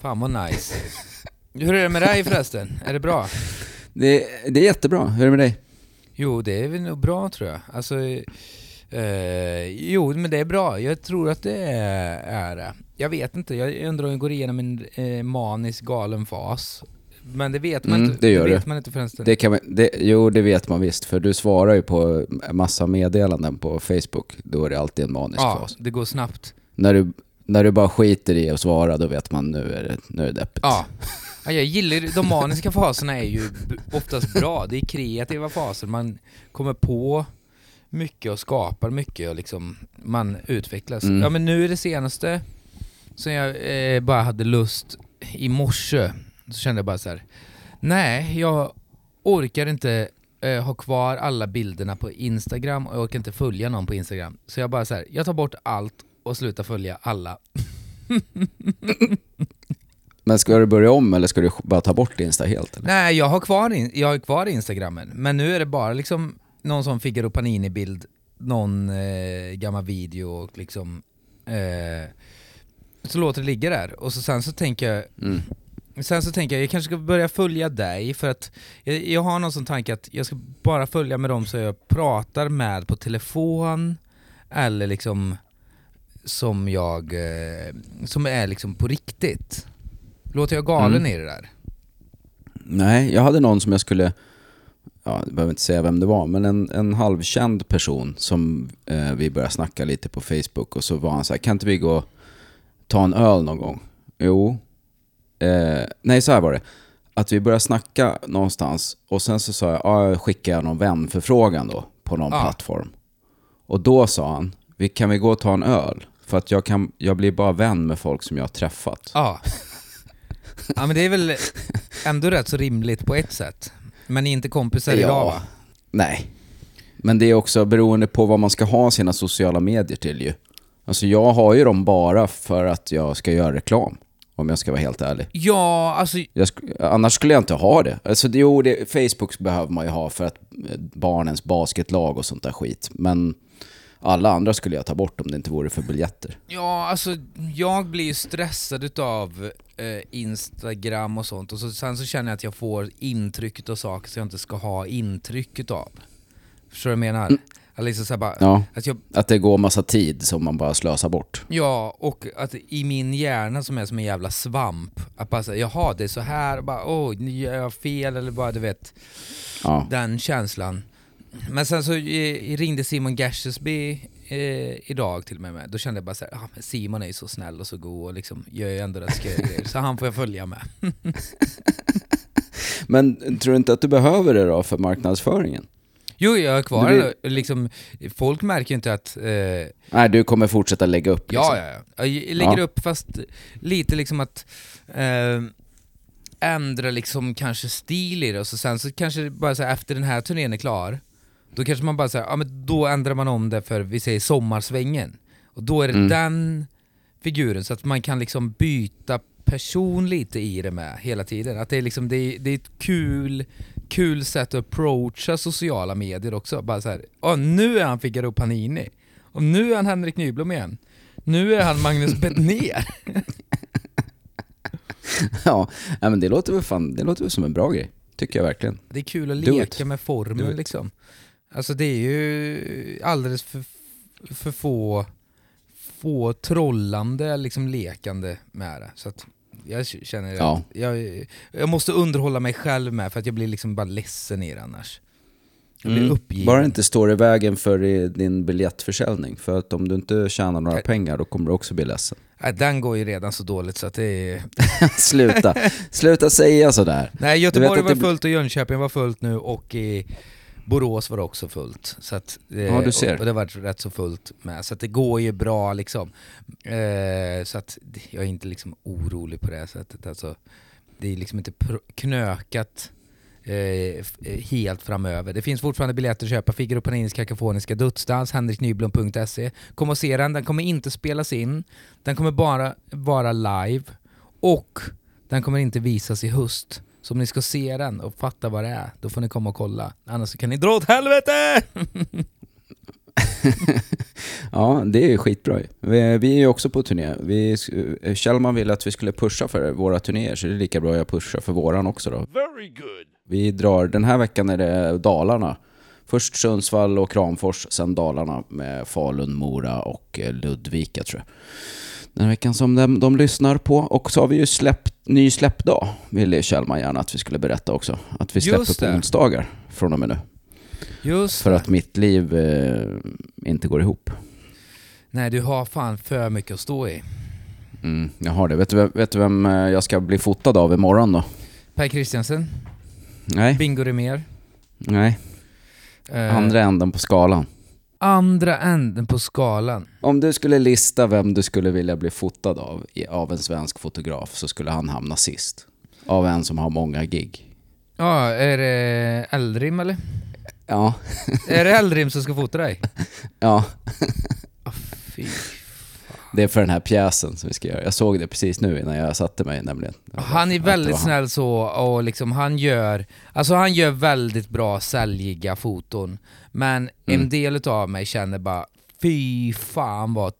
Fan vad nice. Hur är det med dig förresten? Är det bra? Det, det är jättebra. Hur är det med dig? Jo, det är väl nog bra tror jag. Alltså, eh, jo, men det är bra. Jag tror att det är det. Jag vet inte, jag undrar om jag går igenom en eh, manisk galen fas. Men det vet man Mm, inte. det gör vet du. man inte förresten. Det kan man, det, jo, det vet man visst. För du svarar ju på massa meddelanden på Facebook. Då är det alltid en manisk ja, fas. det går snabbt. När du, när du bara skiter i att svara, då vet man nu är det, nu är det deppigt. Ja. ja. Jag gillar de maniska faserna är ju oftast bra. Det är kreativa faser. Man kommer på mycket och skapar mycket och liksom man utvecklas. Mm. Ja men nu är det senaste som jag eh, bara hade lust i morse. Så kände jag bara så här. Nej, jag orkar inte eh, ha kvar alla bilderna på Instagram och jag orkar inte följa någon på Instagram. Så jag bara så här, jag tar bort allt och slutar följa alla. Men ska du börja om eller ska du bara ta bort Insta helt? Eller? Nej, jag har kvar, in, jag har kvar Instagrammen, men nu är det bara liksom någon sån Figaro Panini-bild, någon eh, gammal video och liksom... Eh, så låter det ligga där. Och så sen så tänker jag, Mm. sen så tänker jag, jag kanske ska börja följa dig för att jag, jag har någon sån tanke att jag ska bara följa med dem som jag pratar med på telefon, eller liksom som jag, eh, som är liksom på riktigt. Låter jag galen Mm. i det där? Nej, jag hade någon som jag skulle, ja, jag behöver inte säga vem det var, men en, en halvkänd person som eh, vi började snacka lite på Facebook och så var han så här, kan inte vi gå och ta en öl någon gång? Jo. Eh, nej, så här var det. Att vi började snacka någonstans och sen så sa jag, ja, jag skickar någon vänförfrågan då på någon Ja. plattform. Och då sa han, vi, kan vi gå och ta en öl? För att jag, kan, jag blir bara vän med folk som jag har träffat. Ja. Ja men det är väl ändå rätt så rimligt på ett sätt. Men ni är inte kompisar Ja. idag va? Nej. Men det är också beroende på vad man ska ha sina sociala medier till ju. Alltså jag har ju dem bara för att jag ska göra reklam. Om jag ska vara helt ärlig. Ja, alltså sk- annars skulle jag inte ha det. Alltså det, jo, det, Facebook behöver man ju ha för att eh, barnens basketlag och sånt där skit. Men alla andra skulle jag ta bort om det inte vore för biljetter. Ja, alltså jag blir ju stressad utav eh, Instagram och sånt och så, sen så känner jag att jag får intryck av saker som jag inte ska ha intryck utav. Förstår du vad jag menar? Att liksom bara, Ja, att jag, att det går massa tid som man bara slösar bort. ja, och att i min hjärna som är som en jävla svamp, att bara säga jaha det är så här, och bara oj, nu gör jag fel eller bara du vet, Ja. den känslan. Men sen så eh, ringde Simon Gershesby eh, idag till mig med. Då kände jag bara såhär, ah, men Simon är ju så snäll och så god och liksom gör ju ändå rätt grejer. Så han får jag följa med. Men tror du inte att du behöver det då för marknadsföringen? Jo, jag är kvar. Vill- Liksom, folk märker ju inte att... Eh, Nej, du kommer fortsätta lägga upp liksom. ja, ja, ja. Jag lägger Ja. upp fast lite liksom att eh, ändra liksom kanske stil i det och så sen så kanske bara så här, efter den här turnén är klar, då kanske man bara säger, ja men då ändrar man om det för vi säger sommarsvängen. Och då är det Mm. den figuren så att man kan liksom byta person lite i det med hela tiden. Att det är liksom, det är, det är ett kul, kul sätt att approacha sociala medier också. Bara så här, "Åh, nu är han Figaro Panini. Och nu är han Henrik Nyblom igen. Nu är han Magnus Bettner. Ja, men det låter väl fan, det låter väl som en bra grej. Tycker jag verkligen. Det är kul att leka med formen liksom. Alltså det är ju alldeles för, för få, få trollande, liksom lekande med det. Så att jag känner Ja. att jag, jag måste underhålla mig själv med för att jag blir liksom bara ledsen i det annars. Jag blir Mm. uppgiven. Bara inte står i vägen för din biljettförsäljning. För att om du inte tjänar några pengar då kommer du också bli ledsen. Nej, den går ju redan så dåligt så att det är... Sluta, sluta säga sådär. Nej, Göteborg var det fullt och Jönköping var fullt nu och i Borås var också fullt. Så att, eh, Ja, du ser. Och, och det var rätt så fullt med. Så att det går ju bra liksom. Eh, så att jag är inte liksom orolig på det sättet. Alltså, det är liksom inte knökat eh, eh, helt framöver. Det finns fortfarande biljetter att köpa. Figaro Paninis kakafoniska dödsdans, henriknyblom.se. Kom och se den, den kommer inte spelas in. Den kommer bara vara live. Och den kommer inte visas i höst. Så om ni ska se den och fatta vad det är, då får ni komma och kolla. Annars så kan ni dra åt helvete! Ja, det är ju skitbra vi, vi är ju också på turné. Vi, eh, Kjellman ville att vi skulle pusha för våra turnéer, så det är lika bra att jag pushar för våran också då. Very good. Vi drar, den här veckan är det Dalarna. Först Sundsvall och Kramfors, sen Dalarna med Falun, Mora och eh, Ludvika tror jag. Den veckan som de, de lyssnar på. Och så har vi ju släppt, ny släppdag, ville Kjellman gärna att vi skulle berätta också. Att vi släpper på onsdagar från och med nu. Just För det. att mitt liv eh, inte går ihop. Nej, du har fan för mycket att stå i. Mm, jag har det. Vet du, vem- vet du vem eh, jag ska bli fotad av imorgon då? Per Christiansen, Nej, Bingo Rimér. nej. eh, Andra änden på skalan. Andra änden på skalan. Om du skulle lista vem du skulle vilja bli fotad av, av en svensk fotograf, så skulle han hamna sist. Av en som har många gig. Ja, är det Eldrim eller? Ja, är det Eldrim som ska fota dig? ja. Ah, fy. Det är för den här pjäsen som vi ska göra. Jag såg det precis nu innan jag satte mig nämligen. Han är väldigt snäll så och liksom han gör, alltså han gör väldigt bra säljiga foton. Men Mm. en del av mig känner bara, fy fan vad...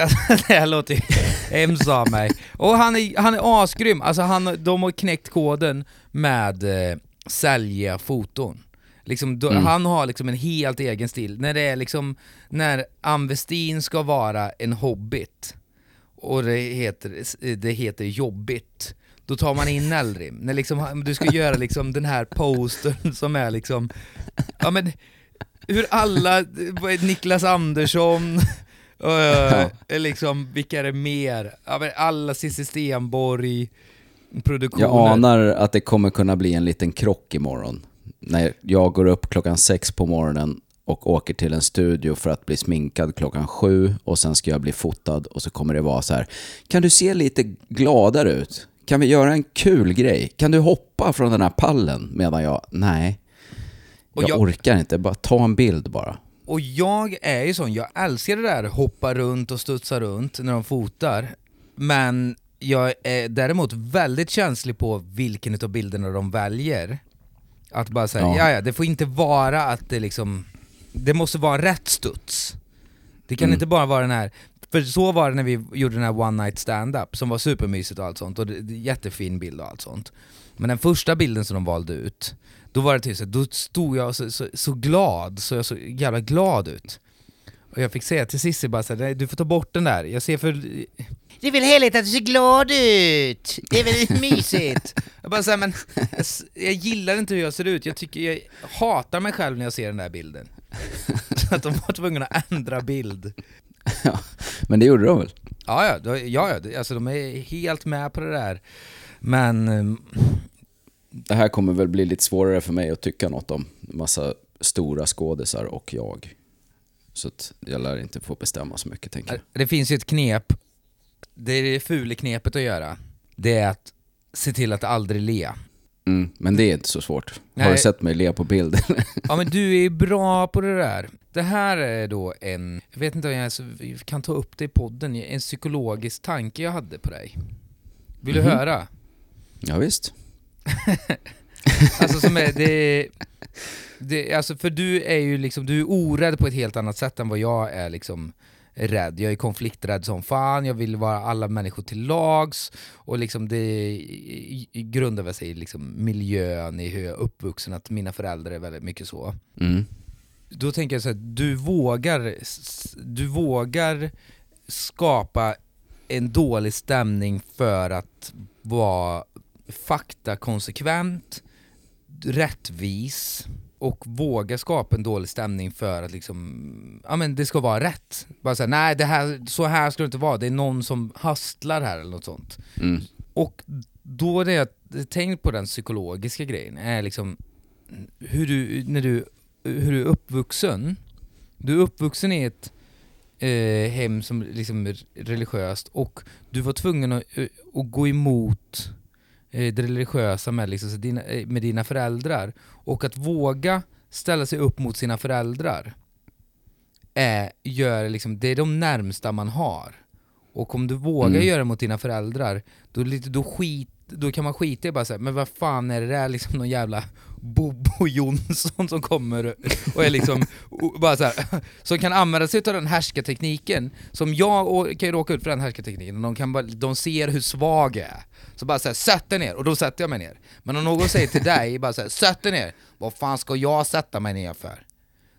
Alltså, det här låter ju hemskt av mig. Och han är, han är asgrym, alltså han, de har knäckt koden med eh, säljiga foton. Liksom, då, Mm. Han har liksom en helt egen stil. När det är liksom, när Ann Westin ska vara en hobbit, och det heter, det heter jobbigt, då tar man in Eldrim. När liksom, du ska göra liksom den här postern som är liksom, ja men hur alla, Niklas Andersson, uh, liksom, vilka är det mer? Ja, men alla Cissi Stenborg, produktioner. Jag anar att det kommer kunna bli en liten krock imorgon. När jag går upp klockan sex på morgonen och åker till en studio för att bli sminkad klockan sju och sen ska jag bli fotad och så kommer det vara så här. Kan du se lite gladare ut? Kan vi göra en kul grej? Kan du hoppa från den här pallen? Medan jag, nej. Jag, jag- orkar inte, bara ta en bild bara. Och jag är ju sån, jag älskar det där hoppa runt och studsa runt när de fotar. Men jag är däremot väldigt känslig på vilken av bilderna de väljer. Att bara säga, Ja. ja. det får inte vara att det liksom, det måste vara rätt studs. Det kan Mm. inte bara vara den här, för så var det när vi gjorde den här one night stand-up som var supermysigt och allt sånt, och det, jättefin bild och allt sånt. Men den första bilden som de valde ut, då var det typ så, då stod jag så, så, så glad, så jag såg jävla glad ut. Och jag fick säga till Cissi bara så här, "Nej, du får ta bort den där, jag ser för... Det är väl härligt att du ser glad ut! Det är väl mysigt! Jag bara så här, men jag, jag gillar inte hur jag ser ut, jag tycker jag hatar mig själv när jag ser den där bilden. Så att de var tvungna att ändra bild. Men det gjorde de väl? Ja, ja, ja, ja, alltså de är helt med på det där. Men ehm, Det här kommer väl bli lite svårare för mig att tycka något om. Massa stora skådisar och jag. Så att jag lär inte få bestämma så mycket tänker jag. det finns ju ett knep, det är det fula knepet att göra. Det är att se till att aldrig le. Mm, men det är inte så svårt. Har Nej. du sett mig le på bild? Ja men du är bra på det där. Det här är då en, jag vet inte om jag kan ta upp det i podden, en psykologisk tanke jag hade på dig. Vill du Mhm. höra? ja, visst. Alltså som är, det, det, alltså för du är ju liksom, du är orädd på ett helt annat sätt än vad jag är liksom rädd. Jag är konflikträdd som fan, jag vill vara alla människor till lags och liksom det grundar sig i liksom miljön, i hur jag är uppvuxen, att mina föräldrar är väldigt mycket så. Mm. Då tänker jag så här, du vågar, du vågar skapa en dålig stämning för att vara faktakonsekvent, rättvis och våga skapa en dålig stämning för att liksom, ja men det ska vara rätt. Bara säga nej det här, så här ska det inte vara, det är någon som hastlar här eller något sånt. Mm. Och då det jag tänkt på den psykologiska grejen är liksom hur du, när du, hur du är uppvuxen. Du är uppvuxen i ett eh, hem som liksom är religiöst och du var tvungen att, eh, att gå emot eh, det religiösa med, liksom, dina, eh, med dina föräldrar. Och att våga ställa sig upp mot sina föräldrar är, gör liksom, det är de närmsta man har. Och om du vågar Mm. göra det mot dina föräldrar, då, då skit, då kan man skita i bara säga men vad fan är det där liksom någon jävla Bobo Jonsson som kommer och är liksom, bara så här, som kan använda sig av den härskartekniken, som jag kan ju råka ut för den härskartekniken, de, kan bara, de ser hur svag jag är. Så bara såhär, sätt dig ner, och då sätter jag mig ner. Men om någon säger till dig, bara såhär, sätt dig ner, vad fan ska jag sätta mig ner för?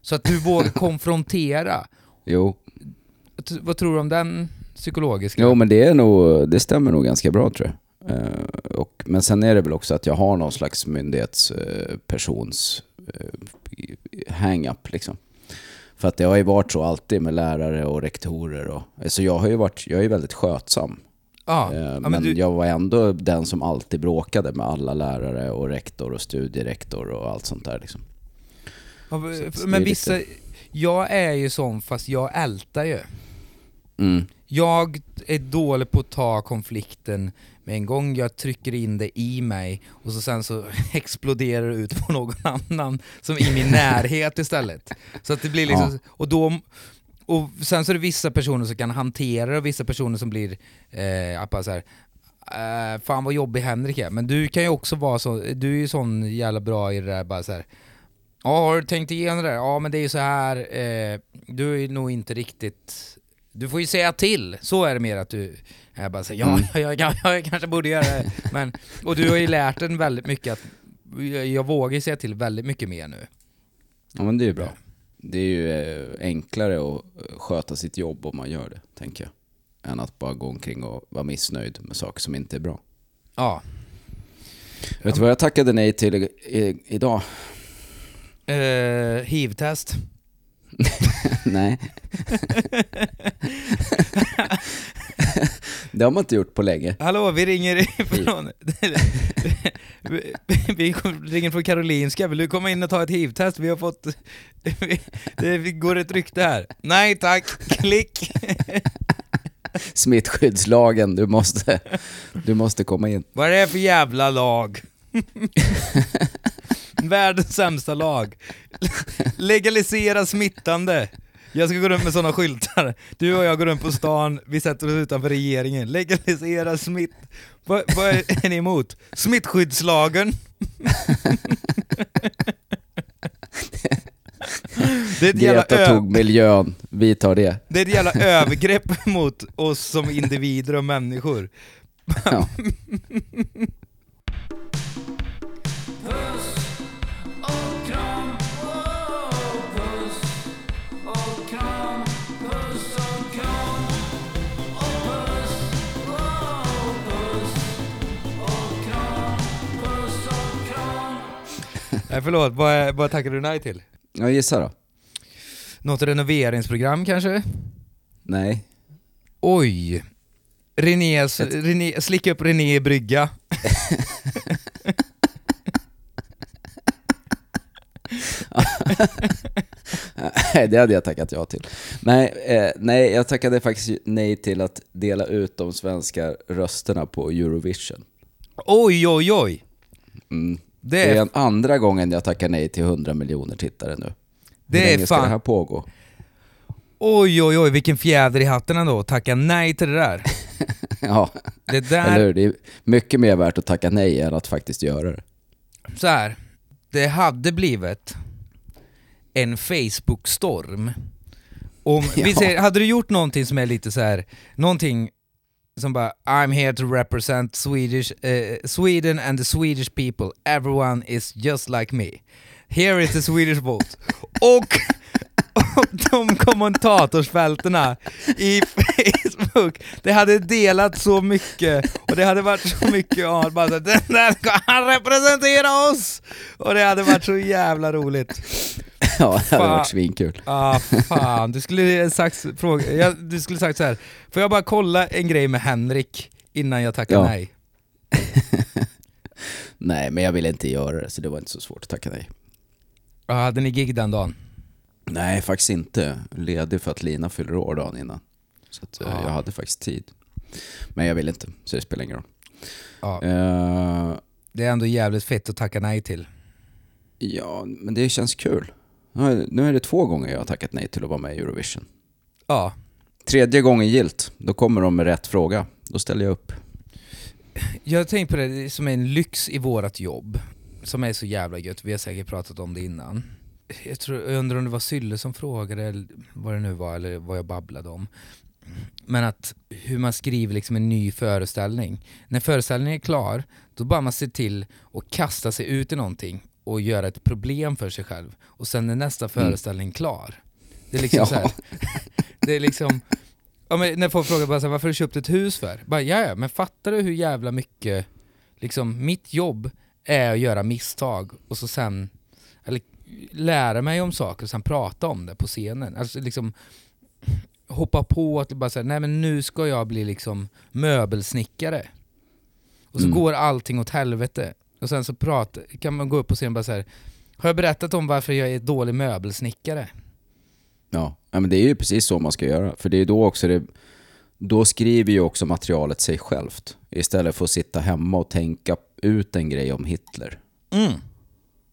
Så att du vågar konfrontera. Jo. Vad tror du om den psykologiska? Jo, men det, är nog, det stämmer nog ganska bra tror jag. Uh, och, men sen är det väl också att jag har någon slags myndighetspersons uh, uh, hang-up liksom. För att det har ju varit så alltid med lärare och rektorer. Och, alltså jag, har ju varit, jag är väldigt skötsam. Eh, ja, men men du- jag var ändå den som alltid bråkade med alla lärare och rektor och studierektor och allt sånt där. Liksom. Ja, Så men vissa, jag är ju sån fast jag ältar ju. Mm. Jag är dålig på att ta konflikten med en gång jag trycker in det i mig och så sen så exploderar det ut på någon annan som är i min närhet istället. Så att det blir liksom, och då och sen så är det vissa personer som kan hantera det och vissa personer som blir, eh, så här, eh, fan vad jobbig Henrik är. Men du kan ju också vara så, du är ju sån jävla bra i det där bara så här. Ja, har du tänkt igenom det där? Ja, men det är ju så här. Eh, du är nog inte riktigt... Du får ju säga till. Så är det mer att du... Jag bara säger, ja, Mm. ja, ja, ja, jag kanske borde göra det. Men, och du har ju lärt den väldigt mycket att... Jag, jag vågar säga till väldigt mycket mer nu. Ja men det är ju bra. Det är ju eh, enklare att eh, sköta sitt jobb om man gör det, tänker jag. Än att bara gå omkring och vara missnöjd med saker som inte är bra. Ja. Vet du vad jag tackade nej till i, i, idag? Eh, HIV-test. nej. det har man inte gjort på länge. Hallå, vi ringer från... vi, ringer från Karolinska, vill du komma in och ta ett HIV-test? Vi har fått... det går ett rykte här. Nej tack, klick! Smittskyddslagen, du måste, du måste komma in. Vad är det för jävla lag? Världens sämsta lag. Legalisera smittande. Jag ska gå runt med sådana skyltar. Du och jag går runt på stan, vi sätter oss utanför regeringen. Legalisera smitt... Vad, vad är ni emot? Smittskyddslagen? Det är, ett jävla Greta tog miljön, vi tar det. det är ett jävla övergrepp mot oss som individer och människor. Ja. Nej förlåt, vad, vad tackar du nej till? Jag gissar då? Något renoveringsprogram kanske? Nej. Oj! Renés, René, slicka upp René i brygga. Nej, det hade jag tackat ja till. Nej, eh, nej, jag tackade faktiskt nej till att dela ut de svenska rösterna på Eurovision. Oj, oj, oj! Mm. Det Det är är, en andra gången jag tackar nej till 100 miljoner tittare nu. Hur det är länge ska fan... det här pågå? Oj, oj, oj, vilken fjäder i hatten ändå. Tacka nej till det där. ja, Det eller där, hur? Det är mycket mer värt att tacka nej än att faktiskt göra det. så här. Det hade blivit en Facebook-storm. Om, vi Ja. säger, hade du gjort någonting som är lite så här, någonting som bara I'm here to represent Swedish, eh, Sweden and the Swedish people, everyone is just like me. Here is the Swedish vote. Och, och de kommentatorsfältena i Facebook, det hade delat så mycket och det hade varit så mycket ja, bara så, den där ska han representera oss! Och det hade varit så jävla roligt. Ja, det hade varit svinkul. Ah fan, du skulle sagt, fråga, jag, du skulle sagt så här. får jag bara kolla en grej med Henrik innan jag tackar Ja. nej? Nej, men jag ville inte göra det, så det var inte så svårt att tacka nej. Ah, hade ni gig den dagen? Nej, faktiskt inte. Ledig för att Lina fyller år dagen innan. Så att, eh, Ja. jag hade faktiskt tid. Men jag ville inte, så det spelar ingen roll. Ja, Eh, det är ändå jävligt fett att tacka nej till. ja, men det känns kul. Nu är- det två gånger jag har tackat nej till att vara med i Eurovision. Ja. Tredje gången gilt, då kommer de med rätt fråga. Då ställer jag upp. jag har tänkt på det som är en lyx i vårat jobb, som är så jävla gött, vi har säkert pratat om det innan. Jag, tror, jag undrar om det var Sylle som frågade, eller vad det nu var, eller vad jag babblade om. Men att hur man skriver liksom en ny föreställning. När föreställningen är klar, då bara man ser till att kasta sig ut i någonting och göra ett problem för sig själv. Och sen är nästa föreställning klar. Det är liksom Ja. så här, det är liksom, ja, när folk frågar bara så här, varför har du köpt ett hus för? Bara, ja, men fattar du hur jävla mycket, liksom mitt jobb är att göra misstag och så sen, eller lära mig om saker och sen prata om det på scenen. Alltså liksom hoppa på att bara säga, nej men nu ska jag bli liksom möbelsnickare. Och så Mm. går allting åt helvete. Och sen så prata, kan man gå upp på scenen och bara säga, har jag berättat om varför jag är dålig möbelsnickare? Ja. ja, men det är ju precis så man ska göra. För det är då också det... Då skriver ju också materialet sig självt. Istället för att sitta hemma och tänka ut en grej om Hitler. Mm.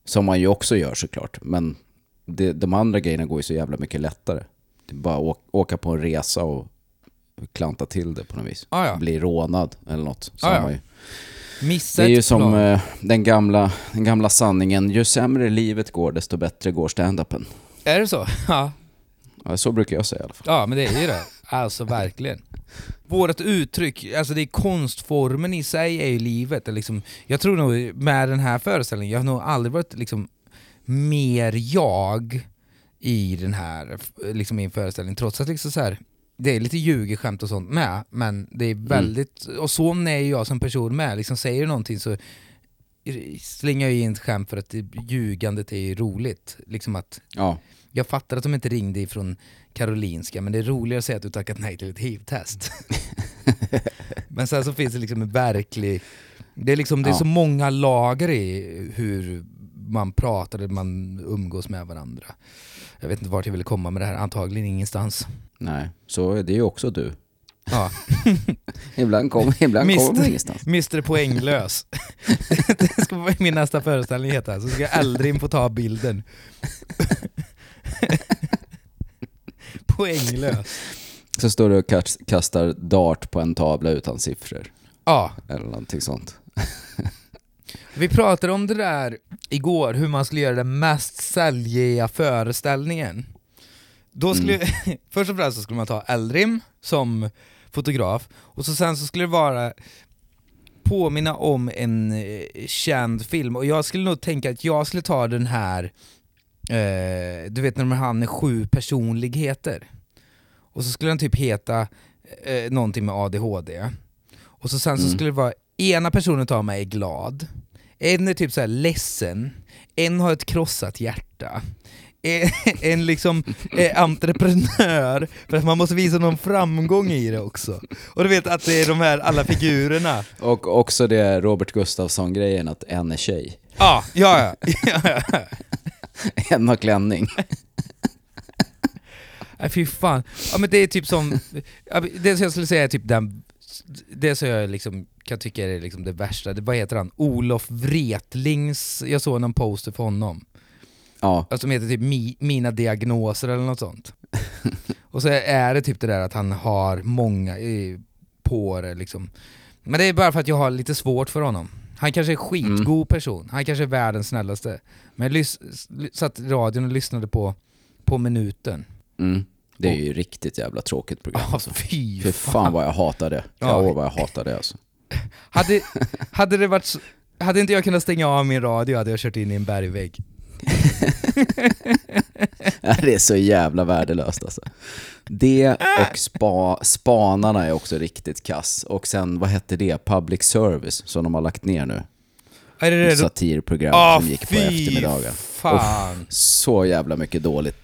Som man ju också gör såklart. Men det, de andra grejerna går ju så jävla mycket lättare. Det är bara att åka på en resa och klanta till det på något vis. Ah, ja. Bli rånad eller något. Så Ah, ja. Missa Det är ju som eh, den, gamla, den gamla sanningen. Ju sämre livet går, desto bättre går standupen. Är det så? Ja. Ja, så brukar jag säga i alla fall. ja, men det är ju det. Alltså verkligen. Vårt uttryck, alltså det är konstformen i sig är ju livet. Liksom, jag tror nog med den här föreställningen, jag har nog aldrig varit liksom mer jag i den här liksom, i en föreställning, trots att liksom så här, det är lite ljugeskämt och sånt med, men det är väldigt, och så är jag som person med, liksom säger du någonting så slänger jag in ett skämt för att det, ljugandet är ju roligt. Liksom att Ja, jag fattar att de inte ringde ifrån Karolinska, men det är roligare att säga att du tackat nej till ett HIV-test. men sen så finns det liksom en verklig... Det är, liksom, det är Ja. så många lager i hur man pratar, man umgås med varandra. Jag vet inte vart jag ville komma med det här, antagligen ingenstans. nej. Så är det ju också du. Ja. Ibland kommer ibland Mist- kommer man ingenstans. Mr Poänglös. det ska vara min nästa föreställning heta, så ska Eldrim få ta bilden. Poänglös. Så står du och kast- kastar dart på en tavla utan siffror. Ja, Eller någonting sånt. Vi pratade om det där igår, hur man skulle göra den mest säljiga föreställningen. Då skulle, först och främst så skulle man ta Eldrim som fotograf, och så sen så skulle det vara påminna om en eh, känd film, och jag skulle nog tänka att jag skulle ta den här, eh, du vet när han är sju personligheter, och så skulle den typ heta eh, någonting med ADHD, och så sen så Mm. skulle det vara, ena personen tar mig är glad, en är typ så här ledsen, en har ett krossat hjärta, en, liksom är entreprenör för att man måste visa någon framgång i det också. Och du vet att det är de här alla figurerna. Och också det Robert Gustafsson-grejen att en är tjej. Ja, ja, ja. ja, ja. En har klänning. Nej fy fan. Ja men det är typ som, det som jag skulle säga är typ den, det som jag liksom kan tycka är liksom det värsta, det, vad heter han? Olof Wretlings, jag såg någon poster för honom. Ja, Alltså, som heter typ Mi, Mina diagnoser eller något sånt. och så är det typ det där att han har många på det liksom. Men det är bara för att jag har lite svårt för honom. Han kanske är skitgod person, han kanske är världens snällaste. Men jag satt i radion och lyssnade på, på minuten. mm. det är ju riktigt jävla tråkigt program. Ja, fy Fy fan vad jag hatar det. Ja. Ja, vad jag hatar det alltså. Hade, hade det varit hade inte jag kunnat stänga av min radio hade jag kört in i en bergvägg. Det är så jävla värdelöst alltså. Det och spa, Spanarna är också riktigt kass. Och sen, vad hette det? Public Service, som de har lagt ner nu. Är det Ett det? satirprogram Ah, som gick på eftermiddagen. fan. Så jävla mycket dåligt.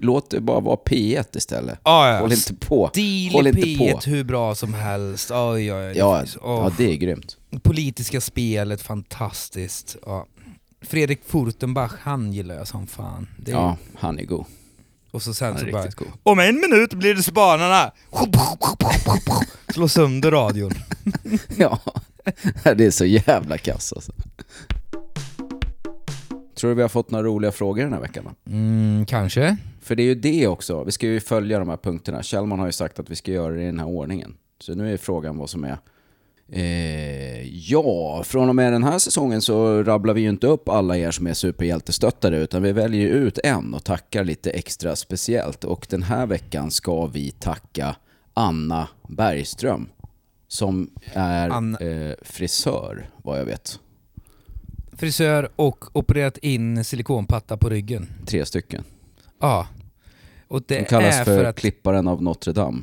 Låt det bara vara P1 istället. Ah, ja. Håll inte på. Deal Håll inte P1 på. hur bra som helst. Oj, oj, oj. Ja, Åh. ja, det är grymt. Politiska spelet, fantastiskt. Ja. Fredrik Furtenbach, han gillar jag som fan. Är, Ja, han är god. Och så sen så bara, god. om en minut blir det Spanarna! Slå sönder radion. Ja, det är så jävla kass alltså. Tror du vi har fått några roliga frågor den här veckan då? Mm, kanske. För det är ju det också, vi ska ju följa de här punkterna. Kjellman har ju sagt att vi ska göra det i den här ordningen. Så nu är frågan vad som är Eh, ja, från och med den här säsongen så rabblar vi ju inte upp alla er som är superhjältestöttare utan vi väljer ut en och tackar lite extra speciellt. Och den här veckan ska vi tacka Anna Bergström som är Anna- eh, frisör vad jag vet. Frisör och opererat in silikonpatta på ryggen. Tre stycken. Ja. Och det Hon kallas är för, för att... klipparen av Notre Dame.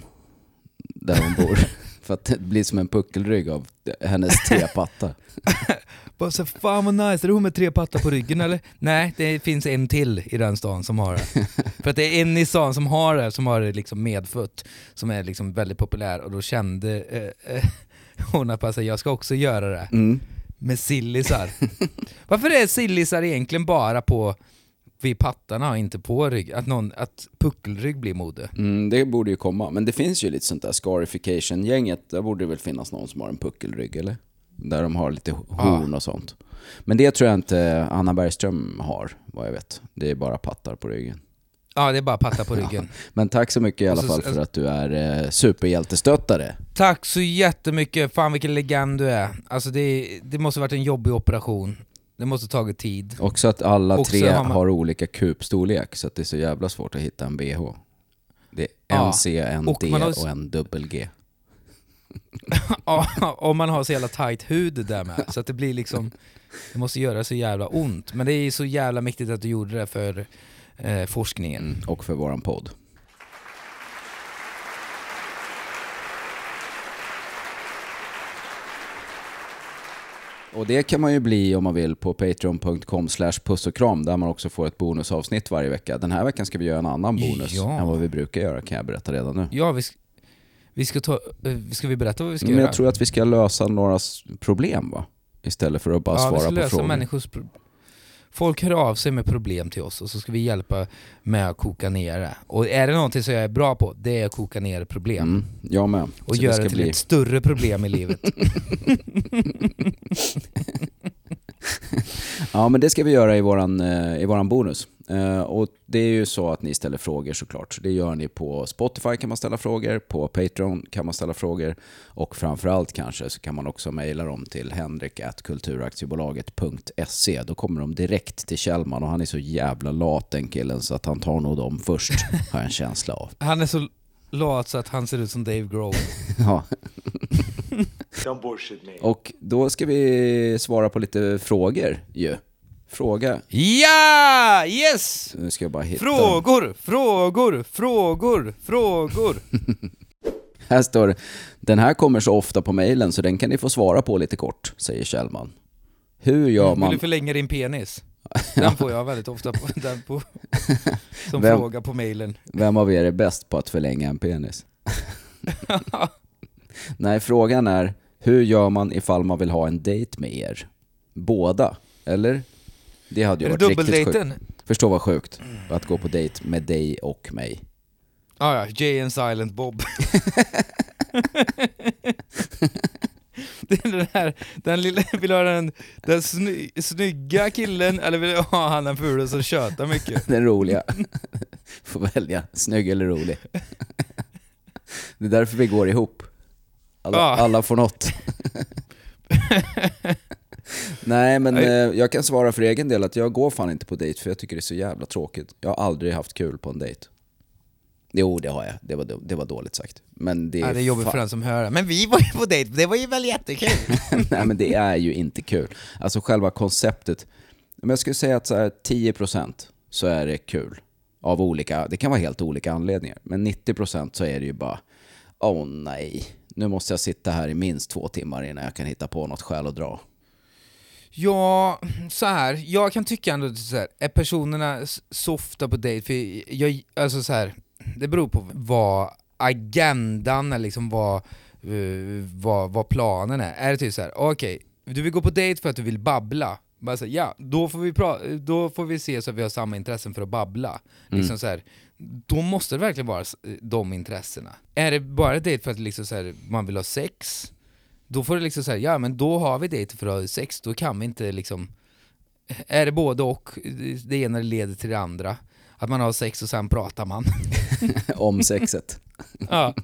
Där hon bor. för att det blir som en puckelrygg av hennes tre pattar. Bara så, fan vad nice, är det hon med tre pattar på ryggen eller? Nej, det finns en till i den stan som har det. För att det är en i stan som har det, som har det liksom medfött, som är liksom väldigt populär och då kände eh, eh, hon att jag ska också göra det Mm. Med sillisar. Varför är sillisar egentligen bara på vid pattarna och inte på rygg? Att, någon, att puckelrygg blir mode? Mm, det borde ju komma. Men det finns ju lite sånt där scarification-gänget. Där borde det väl finnas någon som har en puckelrygg, eller? Där de har lite horn och sånt. Men det tror jag inte Anna Bergström har, vad jag vet. Det är bara pattar på ryggen. Ja, det är bara pattar på ryggen. Men tack så mycket i alla så- fall för att du är eh, superhjältestöttare. Tack så jättemycket, fan vilken legend du är. Alltså det, det måste varit en jobbig operation. Det måste tagit tid. Också att alla Också tre har man- har olika kupstorlek, så att det är så jävla svårt att hitta en bh. Det är en Ja, C, en och D har- och en dubbel G. Ja, om man har så jävla tight hud där med. Så att det blir liksom, det måste göra så jävla ont. Men det är så jävla mäktigt att du gjorde det för eh, forskningen. Mm, och för våran podd. Och det kan man ju bli om man vill på patreon.com slash puss och kram där man också får ett bonusavsnitt varje vecka. Den här veckan ska vi göra en annan bonus Ja. än vad vi brukar göra kan jag berätta redan nu. Ja, vi, sk- vi ska ta, eh, ska vi berätta vad vi ska Men göra? jag tror att vi ska lösa några problem va? Istället för att bara ja, vi ska svara på lösa frågor. människors pro- Folk hör av sig med problem till oss och så ska vi hjälpa med att koka ner det. Och är det någonting som jag är bra på, det är att koka ner problem. Mm, jag med. Och Så göra ska det till bli- ett större problem i livet. Ja, men det ska vi göra i våran, eh, i våran bonus. Eh, och det är ju så att ni ställer frågor såklart. Det gör ni på Spotify kan man ställa frågor, på Patreon kan man ställa frågor och framförallt kanske så kan man också mejla dem till henrik.kulturaktiebolaget.se. Då kommer de direkt till Kjellman och han är så jävla lat den killen så att han tar nog dem först, har jag en känsla av. Han är så lat så att han ser ut som Dave Grohl. Ja. Don't bullshit me. Och då ska vi svara på lite frågor ju. Fråga. Ja! Yes! Nu ska jag bara hitta. Frågor, frågor, frågor, frågor. Här står det, den här kommer så ofta på mejlen så den kan ni få svara på lite kort, säger Kjellman. Hur gör Vill man... du förlänga din penis? Den får jag väldigt ofta på, den på, som Vem- fråga på mailen. Vem av er är bäst på att förlänga en penis? Nej, frågan är, hur gör man ifall man vill ha en dejt med er? Båda, eller? Det hade ju Är det varit riktigt sjukt. Förstå vad sjukt, att gå på dejt med dig och mig. Ah, ja, Jay and Silent Bob. Det är den här, den lilla, vill du ha den, den sny, snygga killen eller vill du ha han den fula som tjötar mycket? Den roliga. Får välja, snygg eller rolig. Det är därför vi går ihop. Alla, Ja. alla får något. Nej men eh, jag kan svara för egen del att jag går fan inte på dejt för jag tycker det är så jävla tråkigt. Jag har aldrig haft kul på en dejt. Jo det har jag, det var, det var dåligt sagt. Men det är, Ja, det är jobbigt för den som hör det. Men vi var ju på dejt, det var ju väl jättekul? Nej men det är ju inte kul. Alltså själva konceptet. Men jag skulle säga att så här, 10% så är det kul. Av olika, det kan vara helt olika anledningar. Men 90% så är det ju bara, åh nej, nu måste jag sitta här i minst två timmar innan jag kan hitta på något skäl att dra. Ja, så här. jag kan tycka ändå så här, är personerna så ofta på dejt? För jag, alltså så här, det beror på vad agendan är, liksom vad, eh, vad, vad planen är. Är det typ så här, okej, du vill gå på dejt för att du vill babbla. Bara så ja, då får, vi pra- då får vi se så att vi har samma intressen för att babbla. Liksom så här, då måste det verkligen vara s- de intressena. Är det bara dejt för att liksom så här, man vill ha sex, då får det liksom säga, ja men då har vi dejt för att ha sex, då kan vi inte liksom Är det både och, det ena leder till det andra Att man har sex och sen pratar man Om sexet. Ja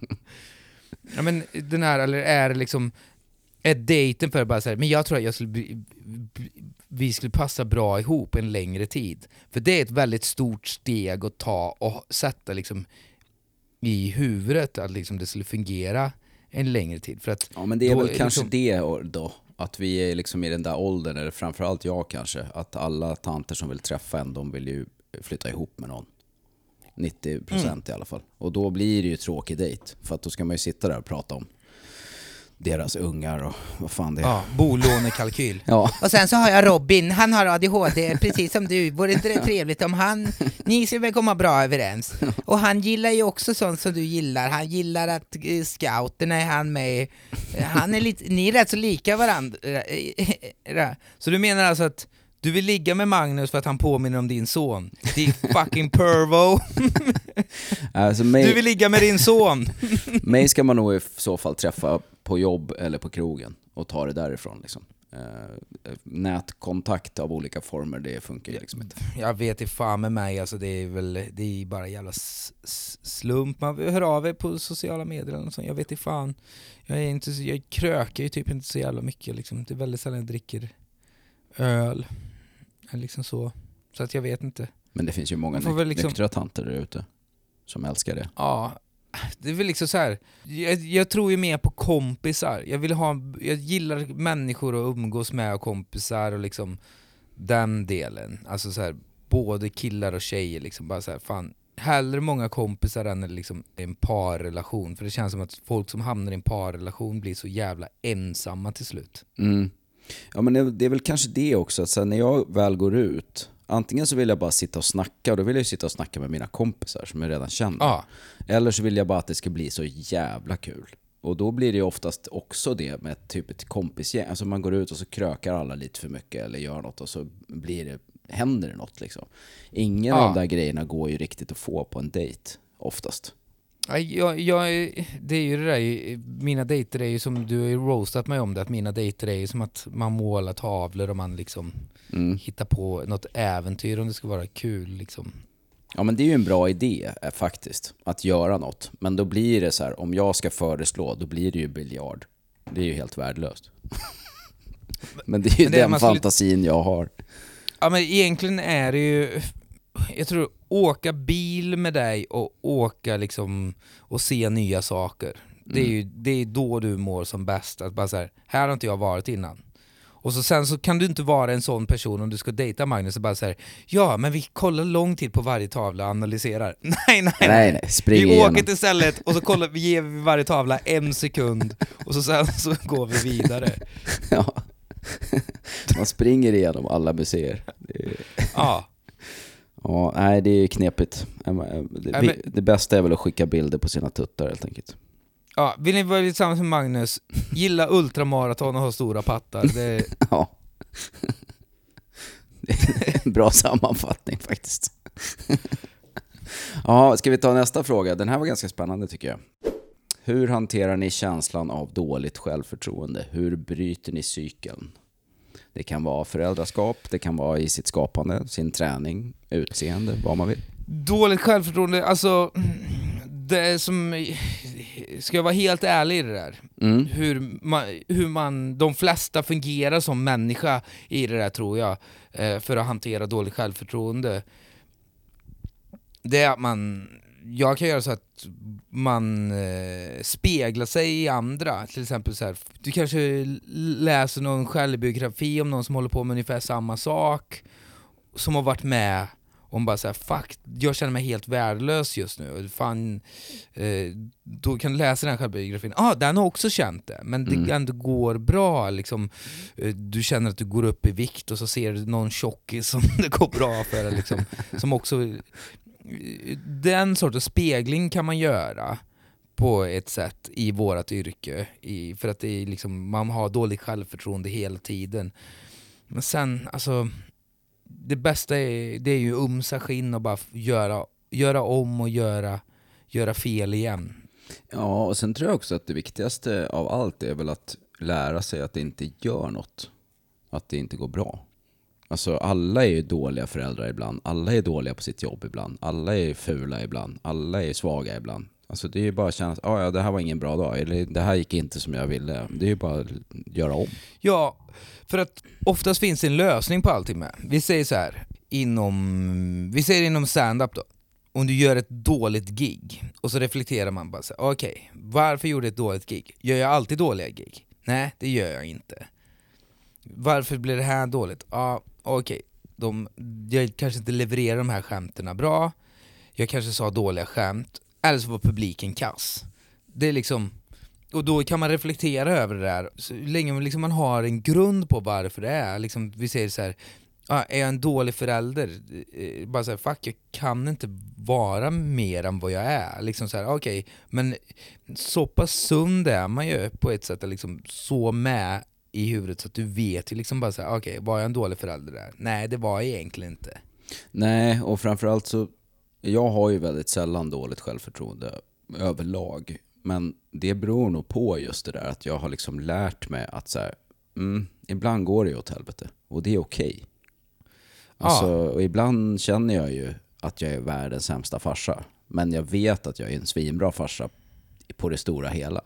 Ja men den här, eller är det liksom är dejten för bara så här, men jag tror att jag skulle bli, vi skulle passa bra ihop en längre tid. För det är ett väldigt stort steg att ta och sätta liksom i huvudet att liksom det skulle fungera en längre tid. För att Ja men det är väl är kanske liksom- det då. Att vi är liksom i den där åldern, eller framförallt jag kanske, att alla tanter som vill träffa en, de vill ju flytta ihop med någon. 90% Mm. i alla fall. Och då blir det ju tråkig dejt. För att då ska man ju sitta där och prata om deras ungar och vad fan det är. Ja, bolånekalkyl. Ja. Och sen så har jag Robin, han har ADHD precis som du. Vore inte det trevligt om han, ni skulle väl komma bra överens? Och han gillar ju också sånt som du gillar. Han gillar att eh, scouterna är han med. Eh, Han är lite, ni är rätt så lika varandra. eh, Så du menar alltså att du vill ligga med Magnus för att han påminner om din son? Din fucking pervo! Alltså mig, Du vill ligga med din son! mig ska man nog i så fall träffa på jobb eller på krogen och ta det därifrån. Liksom. Eh, nätkontakt av olika former, det funkar ju liksom inte. Jag vet inte fan med mig, alltså det är väl det är bara jävla slump. Man hör av er på sociala medier eller sånt. Jag vet inte fan. Jag, är inte, jag krökar ju typ inte så jävla mycket liksom. Det är väldigt sällan jag dricker öl. Liksom så. Så att jag vet inte. Men det finns ju många liksom- nyktra tanter där ute som älskar det. Ja, det är väl liksom så här. Jag, jag tror ju mer på kompisar. Jag vill ha, jag gillar människor att umgås med och kompisar och liksom den delen. Alltså så här, både killar och tjejer liksom. Bara så här, fan, hellre många kompisar än liksom en parrelation. För det känns som att folk som hamnar i en parrelation blir så jävla ensamma till slut. Mm. Ja men det, är väl kanske det också, att sen när jag väl går ut, antingen så vill jag bara sitta och snacka, och då vill jag ju sitta och snacka med mina kompisar som jag redan känner. Ja, Eller så vill jag bara att det ska bli så jävla kul. Och då blir det ju oftast också det med typ ett kompisgäng. Alltså man går ut och så krökar alla lite för mycket eller gör något och så blir det, händer det något liksom. Ingen Ja. av de där grejerna går ju riktigt att få på en dejt, oftast. Ja, Jag, jag, det är ju det där, mina dejter är ju som, du har ju roastat mig om det, att mina dejter är ju som att man målar tavlor och man liksom Mm. hittar på något äventyr om det ska vara kul liksom. Ja men det är ju en bra idé eh, faktiskt, att göra något. Men då blir det så här, om jag ska föreslå, då blir det ju biljard. Det är ju helt värdelöst. men det är ju Men det den man skulle- fantasin jag har. Ja men egentligen är det ju, jag tror åka bil med dig och åka liksom och se nya saker. Det är ju det är då du mår som bäst, att bara så här, här har inte jag varit innan. Och så sen så kan du inte vara en sån person om du ska dejta Magnus och bara säga ja men vi kollar lång tid på varje tavla och analyserar. Nej nej nej. Nej nej, Vi igenom. åker till stället och så kollar, vi ger vi varje tavla en sekund och så sen så går vi vidare. Ja. Man springer igenom alla museer. Är, Ja. Ja, nej det är knepigt. Det, Nej, men- det bästa är väl att skicka bilder på sina tuttar helt enkelt. Ja, vill ni vara tillsammans med Magnus, gilla ultramaraton och ha stora pattar. Det, Ja. Det är en bra sammanfattning faktiskt. Ja, ska vi ta nästa fråga? Den här var ganska spännande tycker jag. Hur hanterar ni känslan av dåligt självförtroende? Hur bryter ni cykeln? Det kan vara föräldraskap, det kan vara i sitt skapande, sin träning, utseende, vad man vill. dåligt självförtroende, alltså... Det som... Ska jag vara helt ärlig i det där? Mm. Hur man, hur man, de flesta fungerar som människa i det där tror jag, eh, för att hantera dåligt självförtroende. Det är att man, jag kan göra så att man eh, speglar sig i andra, till exempel så här, du kanske läser någon självbiografi om någon som håller på med ungefär samma sak, som har varit med om bara såhär, fuck, jag känner mig helt värdelös just nu. Fan, eh, då kan du läsa den självbiografin, ah, den har också känt det, men det Mm. ändå går bra. Liksom, eh, du känner att du går upp i vikt och så ser du någon tjockis som det går bra för. Liksom, som också, den sortens spegling kan man göra på ett sätt i vårt yrke, i, för att det är liksom, man har dåligt självförtroende hela tiden. Men sen, alltså det bästa är, det är ju umsa skinn och bara göra, göra om och göra, göra fel igen. Ja, och sen tror jag också att det viktigaste av allt är väl att lära sig att det inte gör något. Att det inte går bra. Alltså alla är ju dåliga föräldrar ibland, alla är dåliga på sitt jobb ibland, alla är fula ibland, alla är svaga ibland. Alltså det är ju bara att känna att ah, ja, det här var ingen bra dag, eller det här gick inte som jag ville. Det är ju bara att göra om. Ja, för att oftast finns det en lösning på allting med. Vi säger så här, inom, vi säger inom stand-up då. Om du gör ett dåligt gig, och så reflekterar man bara så okej, okay, varför gjorde jag ett dåligt gig? Gör jag alltid dåliga gig? Nej, det gör jag inte. Varför blev det här dåligt? Ja, Ah, okej, okay. jag kanske inte levererar de här skämten bra, jag kanske sa dåliga skämt, eller så var publiken kass. Det är liksom, och då kan man reflektera över det där, så länge man, liksom man har en grund på varför det är. Liksom, vi säger så här, ah, är jag en dålig förälder? Eh, bara såhär, fuck jag kan inte vara mer än vad jag är. Liksom så ah, okej, okay, men så pass sund är man ju på ett sätt, liksom så med i huvudet så att du vet ju liksom bara såhär, okej, okay, var jag en dålig förälder där? Nej, det var jag egentligen inte. Nej, och framförallt så, jag har ju väldigt sällan dåligt självförtroende överlag. Men det beror nog på just det där att jag har liksom lärt mig att så här, mm, ibland går det åt helvete och det är okej. Okay. Alltså, ja. och ibland känner jag ju att jag är världens sämsta farsa. Men jag vet att jag är en svinbra farsa på det stora hela.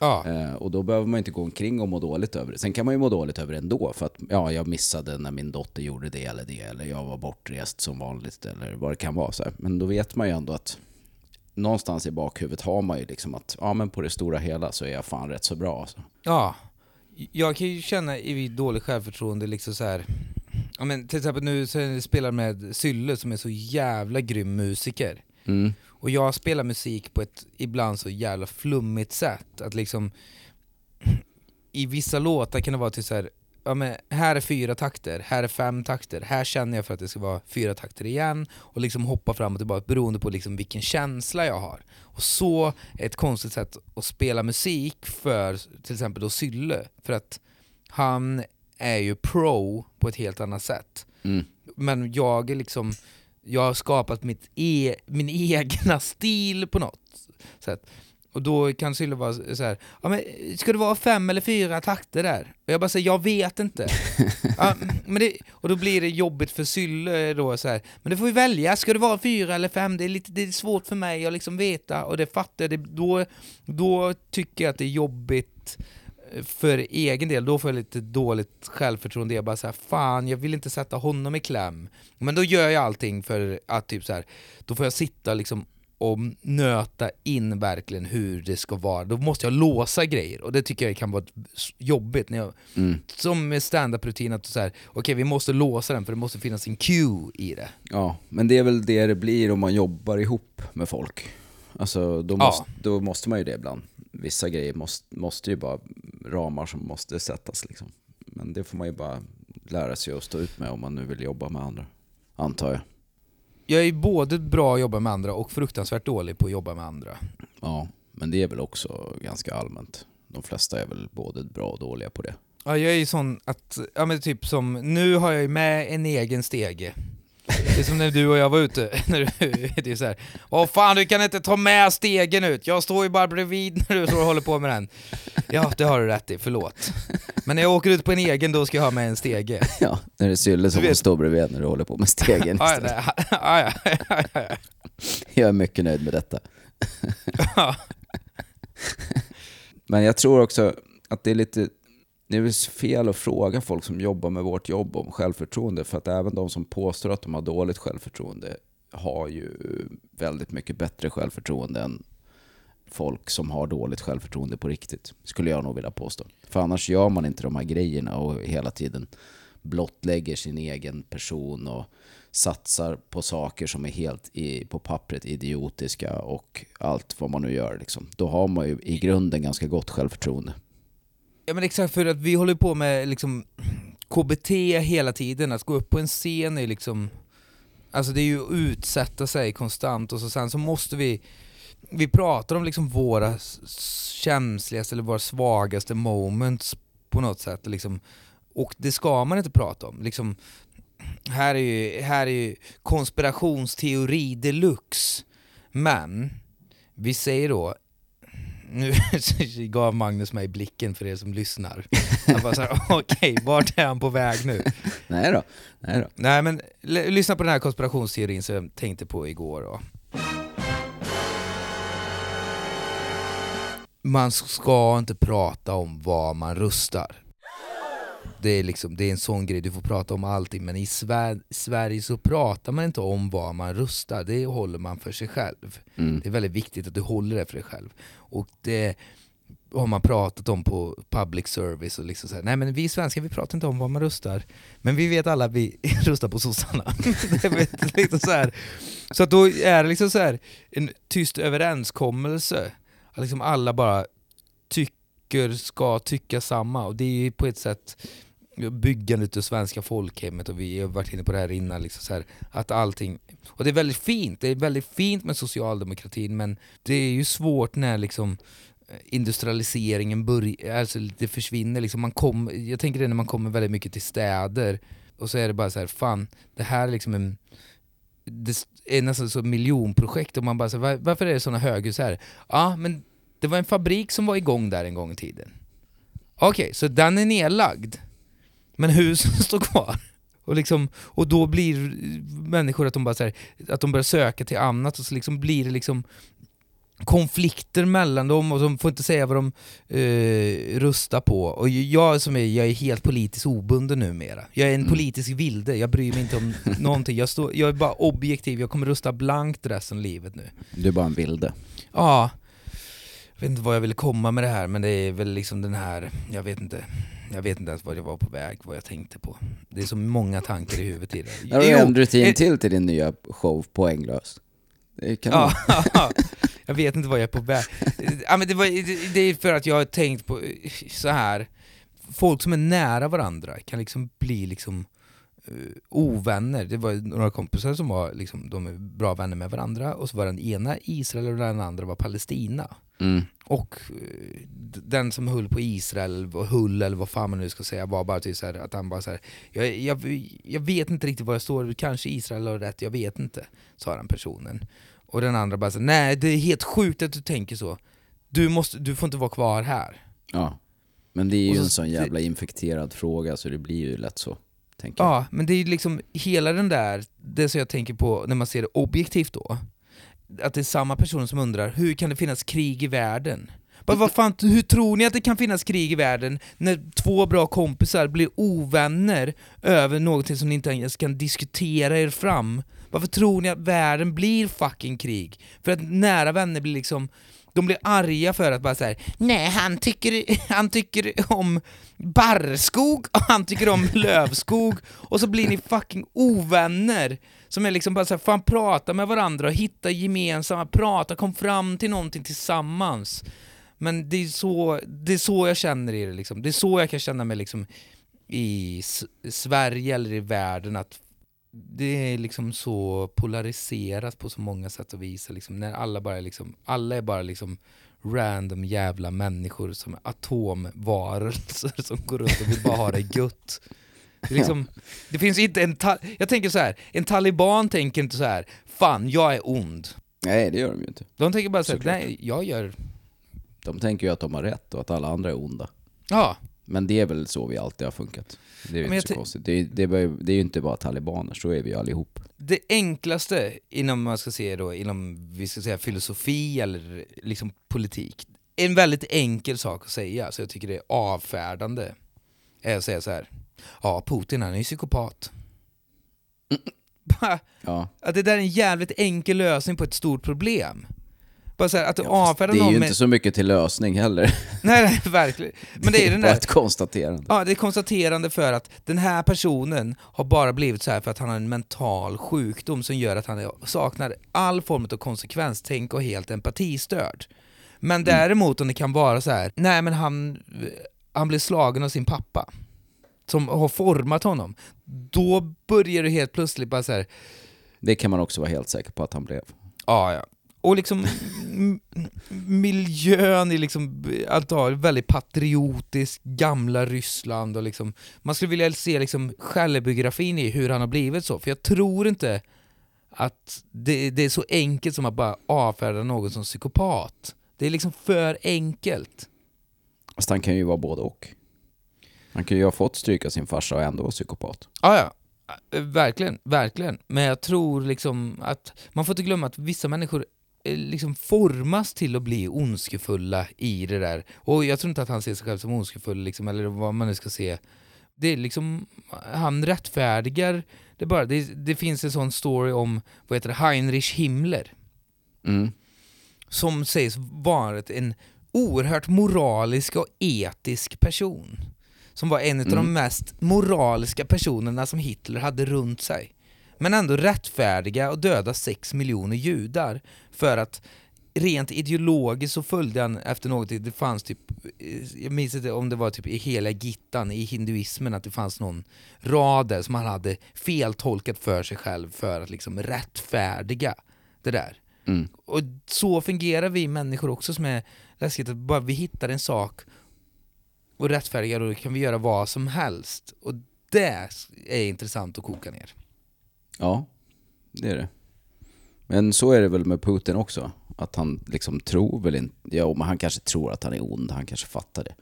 Ja. Eh, och då behöver man inte gå omkring och må dåligt över det. Sen kan man ju må dåligt över det ändå. För att ja, jag missade när min dotter gjorde det eller det. Eller jag var bortrest som vanligt. Eller vad det kan vara. Så här. Men då vet man ju ändå att någonstans i bakhuvudet har man ju liksom att ja, men på det stora hela så är jag fan rätt så bra. Alltså. Ja, jag kan ju känna i dåligt självförtroende liksom så här. Ja, men till exempel nu så spelar med Sylle som är så jävla grym musiker. Mm. Och jag spelar musik på ett ibland så jävla flummigt sätt. Att liksom i vissa låtar kan det vara till så här, ja men här är fyra takter, här är fem takter, här känner jag för att det ska vara fyra takter igen och liksom hoppa fram och tillbaka beroende på liksom vilken känsla jag har. Och så är ett konstigt sätt att spela musik för till exempel då Sylle, för att han är ju pro på ett helt annat sätt. Mm. Men jag är liksom, jag har skapat mitt e min egna stil på något sätt. Och då kan Sylle vara så här, ja, men ska det vara fem eller fyra takter där? Och jag bara säger, jag vet inte. ja, men det, och då blir det jobbigt för Sylle då så här, men det får vi välja, ska det vara fyra eller fem? Det är, lite, det är svårt för mig att liksom veta, och det fattar jag, då, då tycker jag att det är jobbigt för egen del, då får jag lite dåligt självförtroende. Jag bara såhär, fan jag vill inte sätta honom i kläm. Men då gör jag allting för att typ så här, då får jag sitta liksom och nöta in verkligen hur det ska vara. Då måste jag låsa grejer och det tycker jag kan vara jobbigt. När jag, mm. Som med standup-rutin, att så här, okay, vi måste låsa den för det måste finnas en cue i det. Ja, men det är väl det det blir om man jobbar ihop med folk. Alltså då måste, ja. då måste man ju det ibland. Vissa grejer måste, måste ju bara, ramar som måste sättas liksom. Men det får man ju bara lära sig att stå ut med om man nu vill jobba med andra, antar jag jag är både bra att jobba med andra och fruktansvärt dålig på att jobba med andra. Ja, men det är väl också ganska allmänt. De flesta är väl både bra och dåliga på det. Ja, jag är ju sån att, ja men typ som, nu har jag ju med en egen stege. Det är som när du och jag var ute, när du, det är så här, Åh fan du kan inte ta med stegen ut, jag står ju bara bredvid när du står och håller på med den. Ja, det har du rätt i, förlåt. Men när jag åker ut på en egen, då ska jag ha med en stege. Ja, när det är Sylle som får stå bredvid när du håller på med stegen istället. ja, ja, ja, Jag är mycket nöjd med detta. Men jag tror också att det är lite det är fel att fråga folk som jobbar med vårt jobb om självförtroende, för att även de som påstår att de har dåligt självförtroende har ju väldigt mycket bättre självförtroende än folk som har dåligt självförtroende på riktigt, skulle jag nog vilja påstå. För annars gör man inte de här grejerna och hela tiden blottlägger sin egen person och satsar på saker som är helt i, på pappret idiotiska och allt vad man nu gör. Liksom. Då har man ju i grunden ganska gott självförtroende. Ja men exakt, för att vi håller på med liksom KBT hela tiden, att gå upp på en scen är liksom Alltså det är ju att utsätta sig konstant. Och så sen så måste vi Vi pratar om liksom våra känsligaste eller våra svagaste moments på något sätt liksom. Och det ska man inte prata om, liksom Här är ju, här är ju konspirationsteori deluxe. Men vi säger då nu gav Magnus mig blicken för er som lyssnar. Jag bara såhär, okej, okay, vart är han på väg nu? Nej då. Nej, då. Nej men lyssna på den här konspirationsteorin som jag tänkte på igår då. man ska inte prata om vad man röstar. Det är, liksom, det är en sån grej, du får prata om allting men i Sver Sverige så pratar man inte om vad man röstar, det håller man för sig själv. Mm. Det är väldigt viktigt att du håller det för dig själv. Och det har man pratat om på public service och liksom så här, nej men vi svenskar vi pratar inte om vad man röstar, men vi vet alla att vi röstar på sossarna. Liksom så, här. så att då är det liksom så här en tyst överenskommelse, att liksom alla bara tycker, ska tycka samma, och det är ju på ett sätt byggandet av svenska folkhemmet och vi har varit inne på det här innan, liksom så här, att allting, och det är väldigt fint, det är väldigt fint med socialdemokratin men det är ju svårt när liksom eh, industrialiseringen börjar, alltså det försvinner liksom, man kom, jag tänker det när man kommer väldigt mycket till städer och så är det bara så här, fan det här är liksom en det är nästan så miljonprojekt och man bara så här, varför är det sådana höghus här? Ja men det var en fabrik som var igång där en gång i tiden. Okej, så den är nedlagd. Men husen står kvar. Och, liksom, och då blir människor att de bara så här, att de börjar söka till annat och så liksom blir det liksom konflikter mellan dem och de får inte säga vad de eh, röstar på. Och jag som är, jag är helt politiskt obunden numera. Jag är en Mm. politisk vilde, jag bryr mig inte om någonting. Jag, står, jag är bara objektiv, jag kommer rösta blankt resten av livet nu. Du är bara en vilde. Ja, jag vet inte vad jag ville komma med det här men det är väl liksom den här, jag vet inte. Jag vet inte ens vad jag var på väg, vad jag tänkte på. Det är så många tankar i huvudet i det. Har du en rutin till till din nya show Poänglös. Det kan Ja, jag vet inte vad jag är på väg. Ja, men det, var, det- det är för att jag har tänkt på eh, så här. folk som är nära varandra kan liksom bli liksom eh, ovänner. Det var några kompisar som var liksom, de är bra vänner med varandra och så var den ena Israel och den andra var Palestina. Mm. Och eh, den som höll på Israel, och höll eller vad fan man nu ska säga, var bara typ så här, att han bara så här, jag, jag, jag vet inte riktigt var jag står, kanske Israel har rätt, jag vet inte, sa den personen. Och den andra bara så här, nej det är helt sjukt att du tänker så. Du, måste, du får inte vara kvar här. Ja. Men det är ju så- en sån jävla infekterad fråga så det blir ju lätt så, tänker jag. Ja, men det är ju liksom hela den där, det som jag tänker på när man ser det objektivt då, att det är samma person som undrar hur kan det finnas krig i världen? Bara, vad fan, hur tror ni att det kan finnas krig i världen när två bra kompisar blir ovänner över någonting som ni inte ens kan diskutera er fram? Varför tror ni att världen blir fucking krig? För att nära vänner blir liksom de blir arga för att bara säga nej han tycker, han tycker om barrskog och han tycker om lövskog och så blir ni fucking ovänner som är liksom bara såhär, fan prata med varandra och hitta gemensamma, prata, kom fram till någonting tillsammans. Men det är så, det är så jag känner i det liksom. Det är så jag kan känna mig liksom i S- Sverige eller i världen att det är liksom så polariserat på så många sätt och vis. Liksom, när alla bara är liksom, alla är bara liksom random jävla människor som är atomvarelser som går runt och vill bara ha det gött. Det, liksom, det finns inte en jag tänker så här, en taliban tänker inte så här, fan jag är ond. Nej, det gör de ju inte. De tänker bara så här, nej jag gör, De tänker ju att de har rätt och att alla andra är onda. ja. Men det är väl så vi alltid har funkat. Det är ju inte så konstigt. Det är, det, är, bara- det är ju inte bara talibaner, så är vi ju allihop. Det enklaste inom, man ska säga då, inom vi ska säga filosofi eller liksom politik, en väldigt enkel sak att säga, så jag tycker det är avfärdande, är att säga så här. Ja Putin han är ju psykopat. Ja. att det där är en jävligt enkel lösning på ett stort problem. Bara så här, att Ja, det är någon ju med... inte så mycket till lösning heller. Nej, nej, verkligen. Men det är den bara där... ett konstaterande. Ja, det är konstaterande för att den här personen har bara blivit så här för att han har en mental sjukdom som gör att han är- saknar all form av konsekvenstänk och helt empatistörd. Men däremot om det kan vara så här, nej men han, han blev slagen av sin pappa, som har format honom, då börjar det helt plötsligt bara så här, Det kan man också vara helt säker på att han blev. Ja, ja. Och liksom miljön i liksom, antar väldigt patriotisk, gamla Ryssland och liksom, man skulle vilja se liksom självbiografin i hur han har blivit så, för jag tror inte att det, det är så enkelt som att bara avfärda någon som psykopat. Det är liksom för enkelt. Fast han kan ju vara både och. Han kan ju ha fått stryka sin farsa och ändå vara psykopat. Ja, ja. Verkligen, verkligen. Men jag tror liksom att man får inte glömma att vissa människor eh, liksom formas till att bli ondskefulla i det där. Och jag tror inte att han ser sig själv som ondskefull, liksom, eller vad man nu ska se. Det är liksom, han rättfärdigar det bara. Det, det finns en sån story om, vad heter det, Heinrich Himmler Mm. som sägs vara en oerhört moralisk och etisk person. Som var en av de Mm. mest moraliska personerna som Hitler hade runt sig. Men ändå rättfärdiga och döda sex miljoner judar för att rent ideologiskt så följde han efter något, det fanns typ, eh, jag minns inte om det var typ i hela Gittan i hinduismen att det fanns någon rad där som han hade feltolkat för sig själv för att liksom rättfärdiga det där. Mm. Och så fungerar vi människor också som är läskigt, att bara vi hittar en sak och rättfärdigar och då kan vi göra vad som helst. Och det är intressant att koka ner. Ja, det är det. Men så är det väl med Putin också. Att han liksom tror väl inte... Ja, men han kanske tror att han är ond. Han kanske fattar det.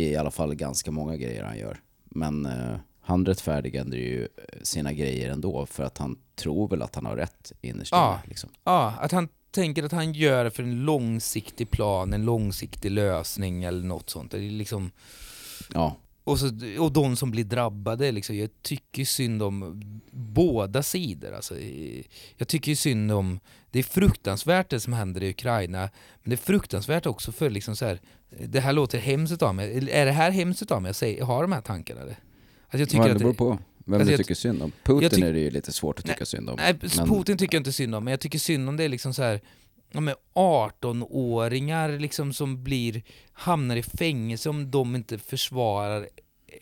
I alla fall ganska många grejer han gör. Men eh, han rättfärdigar ju sina grejer ändå för att han tror väl att han har rätt innerst inne. Ja. Liksom. Ja, att han tänker att han gör det för en långsiktig plan, en långsiktig lösning eller något sånt. Det är liksom, Ja, och, så, och de som blir drabbade, liksom, jag tycker synd om båda sidor. Alltså, jag tycker synd om, det är fruktansvärt det som händer i Ukraina, men det är fruktansvärt också för liksom så här, det här låter hemskt av mig, är det här hemskt av mig att säga, ha de här tankarna? Eller? Att jag tycker ja, det att beror på vem alltså du tycker synd om. Putin tyck- är det ju lite svårt att tycka synd om. Nej, Men- Putin tycker jag inte synd om, men jag tycker synd om det är liksom så här, ja, men 18-åringar liksom som blir, hamnar i fängelse om de inte försvarar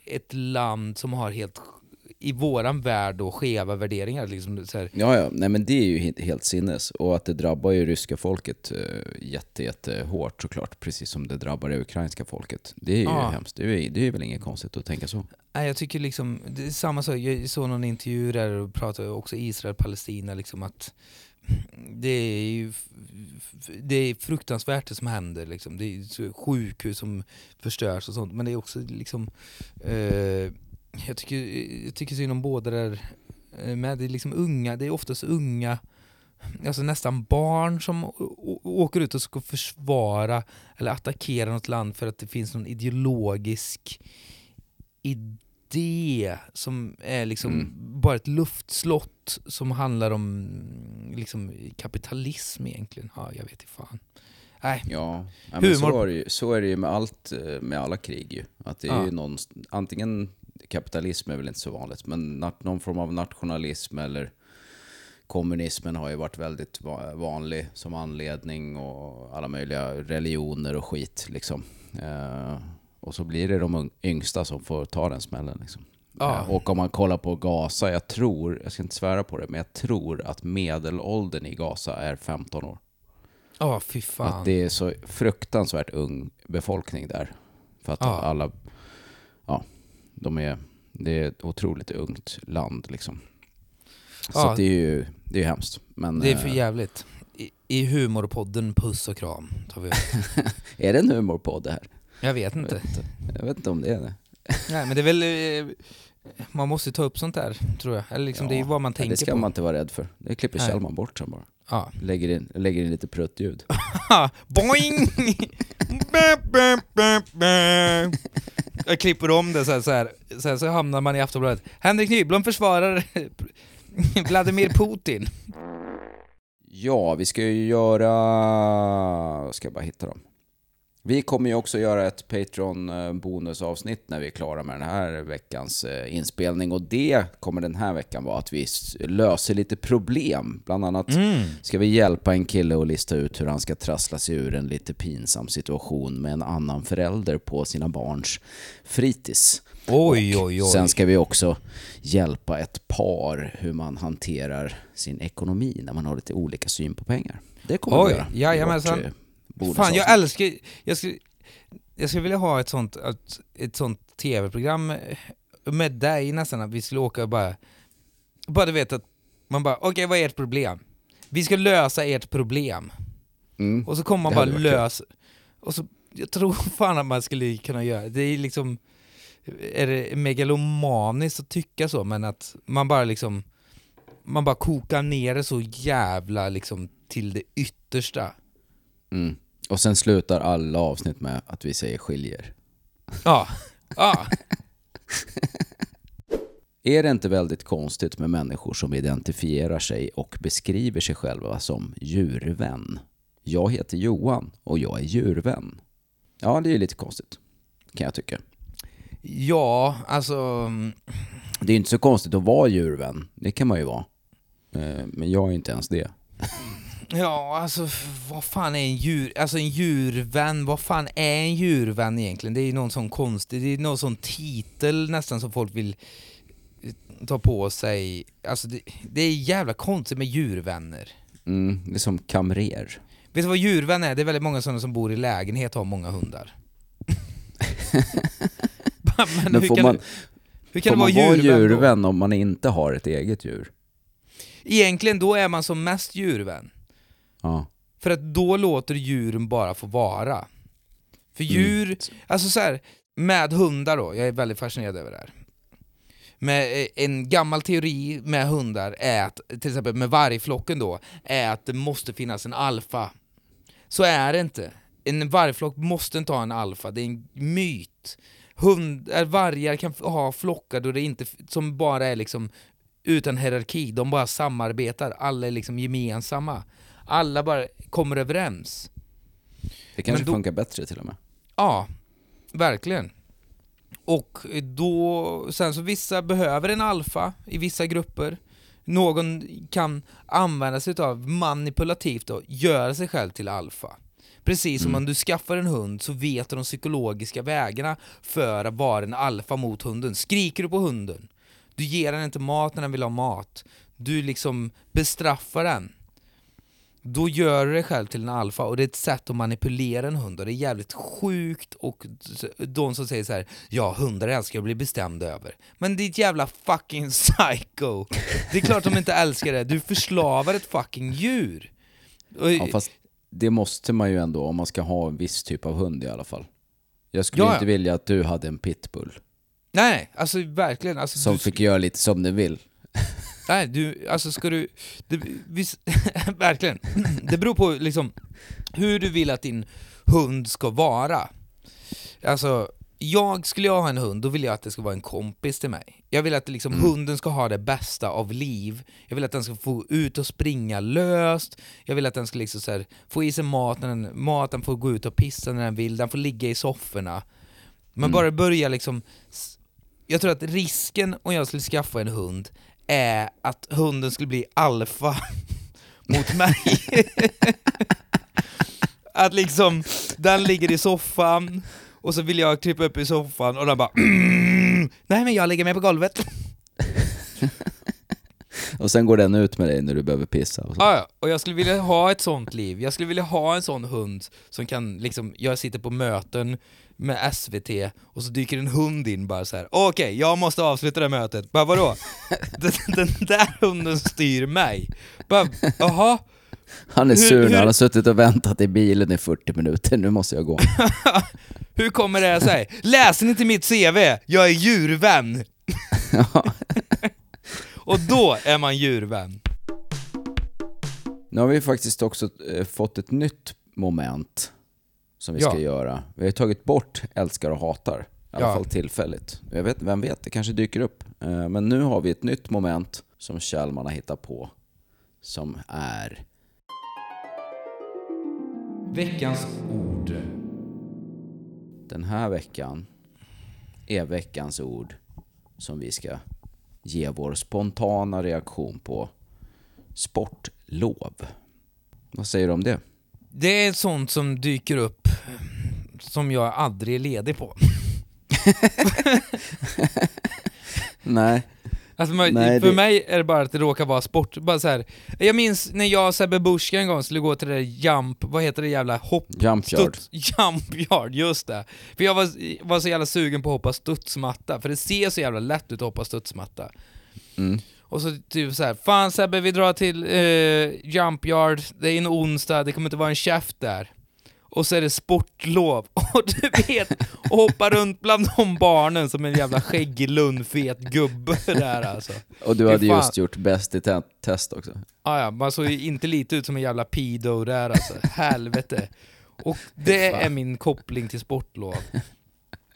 ett land som har helt, i våran värld då, skeva värderingar. Liksom, så här. Ja, ja, nej men det är ju he- helt sinnes. Och att det drabbar ju ryska folket eh, jätte, jätte hårt såklart, precis som det drabbar det ukrainska folket. Det är ju Ja. hemskt. Det är, ju- det är väl inget konstigt att tänka så. Nej, jag tycker liksom, det är samma sak, jag såg någon intervju där och pratade också Israel-Palestina, liksom att det är ju det är fruktansvärt det som händer, liksom. det är sjukhus som förstörs och sånt, men det är också liksom, eh, jag, tycker, jag tycker synd om båda där eh, med, det är liksom unga, det är oftast unga Alltså nästan barn som åker ut och ska försvara eller attackera något land för att det finns någon ideologisk idé som är liksom Mm. bara ett luftslott som handlar om liksom kapitalism egentligen. Ja, jag vet inte fan. Nej, Ja, men så, är det ju, så är det ju med allt, eh, med alla krig ju. Att det är Ja. ju någon, antingen, kapitalism är väl inte så vanligt, men någon form av nationalism eller kommunismen har ju varit väldigt va- vanlig som anledning och alla möjliga religioner och skit liksom. Eh, och så blir det de yngsta som får ta den smällen liksom. Ja. Eh, och om man kollar på Gaza, jag tror, jag ska inte svära på det, men jag tror att medelåldern i Gaza är 15 år. ja fy fan. Att det är så fruktansvärt ung befolkning där. För att Ja. alla, de är, det är ett otroligt ungt land liksom. Så Ja. det är ju, det är hemskt. Men, Det är för eh, jävligt. I, I humorpodden Puss och kram tar vi upp. är det en humorpodd det här? Jag vet Jag inte. vet inte, jag vet inte om det är det. Nej men det är väl, eh, man måste ta upp sånt där tror jag. Eller liksom, Ja, det är ju vad man tänker det ska på. man inte vara rädd för. Det klipper Nej. Kjellman bort sen bara. Ja. Lägger in, lägger in lite pruttljud. Boing! Jag klipper om det så här, så här. Sen så hamnar man i Aftonbladet. Henrik Nyblom försvarar Vladimir Putin. Ja, vi ska ju göra... Ska jag bara hitta dem. Vi kommer ju också göra ett Patreon eh, bonusavsnitt när vi är klara med den här veckans eh, inspelning och det kommer den här veckan vara att vi löser lite problem. Bland annat ska vi hjälpa en kille att lista ut hur han ska trassla sig ur en lite pinsam situation med en annan förälder på sina barns fritids. Oj, Och oj, oj. Sen ska vi också hjälpa ett par hur man hanterar sin ekonomi när man har lite olika syn på pengar. Det kommer Oj, vi göra. jajamensan. Eh, Fan, jag älskar... Jag skulle, jag skulle vilja ha ett sånt, ett, ett sånt tv-program med dig nästan, att vi skulle åka och bara... Bara du vet att man bara, okej vad är ert problem? Vi ska lösa ert problem. Mm. Och så kommer man bara lösa... Och så, jag tror fan att man skulle kunna göra det. är liksom... Är det megalomaniskt att tycka så, men att man bara liksom... Man bara kokar ner det så jävla liksom till det yttersta. Mm. Och sen slutar alla avsnitt med att vi säger skiljer. Ja, ja. Är det inte väldigt konstigt med människor som identifierar sig och beskriver sig själva som djurvän? Jag heter Johan och jag är djurvän. Ja, det är lite konstigt, kan jag tycka. Ja, alltså... mm, Det är inte så konstigt att vara djurvän, det kan man ju vara. Eh, Men jag är inte ens det. Ja, alltså vad fan är en djur... Alltså en djurvän, vad fan är en djurvän egentligen? Det är ju någon sån konstig, det är någon sån titel nästan som folk vill eh, ta på sig. Alltså det, det är jävla konstigt med djurvänner. Mm, det är som kamrer. Vet du vad djurvän är? Det är väldigt många sådana som bor i lägenhet och har många hundar. Men, Men hur får kan, man, det- hur kan får man vara djurvän, djurvän om man inte har ett eget djur? Egentligen då är man som mest djurvän. Ja. För att då låter djuren bara få vara. För djur, alltså så här, med hundar då, jag är väldigt fascinerad över det här. Med eh, en gammal teori med hundar är att, till exempel med vargflocken då, är att det måste finnas en alfa. Så är det inte. En vargflock måste inte ha en alfa, det är en myt. Hund, äh, vargar kan ha flockar då det inte, som bara är liksom utan hierarki, de bara samarbetar, alla är liksom gemensamma. Alla bara kommer överens. Det kanske då- funkar bättre till och med. Ja, verkligen. Och då, sen så vissa behöver en alfa i vissa grupper. Någon kan använda sig av manipulativt och göra sig själv till alfa. Precis som Mm. om du skaffar en hund så vet du de psykologiska vägarna för att vara en alfa mot hunden. Skriker du på hunden, du ger den inte mat när den vill ha mat, du liksom bestraffar den då gör du dig själv till en alfa och det är ett sätt att manipulera en hund och det är jävligt sjukt och de som säger så här: ja hundar älskar att bli bestämd över. Men ditt jävla fucking psycho! Det är klart de inte älskar det, du förslavar ett fucking djur! Ja, fast det måste man ju ändå om man ska ha en viss typ av hund i alla fall. Jag skulle ja. inte vilja att du hade en pitbull Nej, alltså verkligen. Alltså, som du, fick göra lite som den vill. Nej, du, alltså ska du... Det, vis, verkligen. Det beror på liksom hur du vill att din hund ska vara. Alltså, jag skulle jag ha en hund, då vill jag att det ska vara en kompis till mig. Jag vill att liksom, hunden ska ha det bästa av liv. Jag vill att den ska få ut och springa löst. Jag vill att den ska liksom här, få i sig mat när den, mat, den får gå ut och pissa när den vill, den får ligga i sofforna. Men bara börja liksom... Jag tror att risken om jag skulle skaffa en hund är att hunden skulle bli alfa mot mig. att liksom, den ligger i soffan och så vill jag krypa upp i soffan och den bara mm, Nej men jag lägger mig på golvet. Och sen går den ut med dig när du behöver pissa. Och så. Ah, ja. Och jag skulle vilja ha ett sånt liv, jag skulle vilja ha en sån hund som kan liksom, jag sitter på möten med SVT och så dyker en hund in bara så här. okej jag måste avsluta det här mötet, bara vadå? den, den där hunden styr mig. Bara, jaha? Han är Hur- sur när han har suttit och väntat i bilen i 40 minuter, nu måste jag gå. Hur kommer det sig? Läser ni inte mitt CV? Jag är djurvän! och då är man djurvän. Nu har vi faktiskt också eh, fått ett nytt moment som vi ska Ja. göra. Vi har tagit bort älskar och hatar, i alla Ja. fall tillfälligt. Jag vet, vem vet, det kanske dyker upp. Eh, Men nu har vi ett nytt moment som Kjellman har hittat på, som är Veckans ord. den här veckan är veckans ord som vi ska ge vår spontana reaktion på sportlov. Vad säger du om det? Det är sånt som dyker upp som jag aldrig är ledig på. Nej. Alltså, man, Nej, för det- mig är det bara att det råkar vara sport. Bara så här. Jag minns när jag och Sebbe Buschka en gång skulle gå till det där jump, vad heter det jävla hopp... Jump yard. Studs, jump yard, just det. För jag var, var så jävla sugen på att hoppa studsmatta, för det ser så jävla lätt ut att hoppa studsmatta. Mm. Och så typ så här, fan Sebbe vi drar till eh, jump yard, det är en onsdag, det kommer inte vara en käft där. Och så är det sportlov. Och du vet, och hoppa runt bland de barnen som en jävla skäggig lundfet gubbe där alltså. Och du hade just gjort bäst i te- test också. Ah, ja, man såg ju inte lite ut som en jävla pedo där alltså. Helvete. Och det är min koppling till sportlov.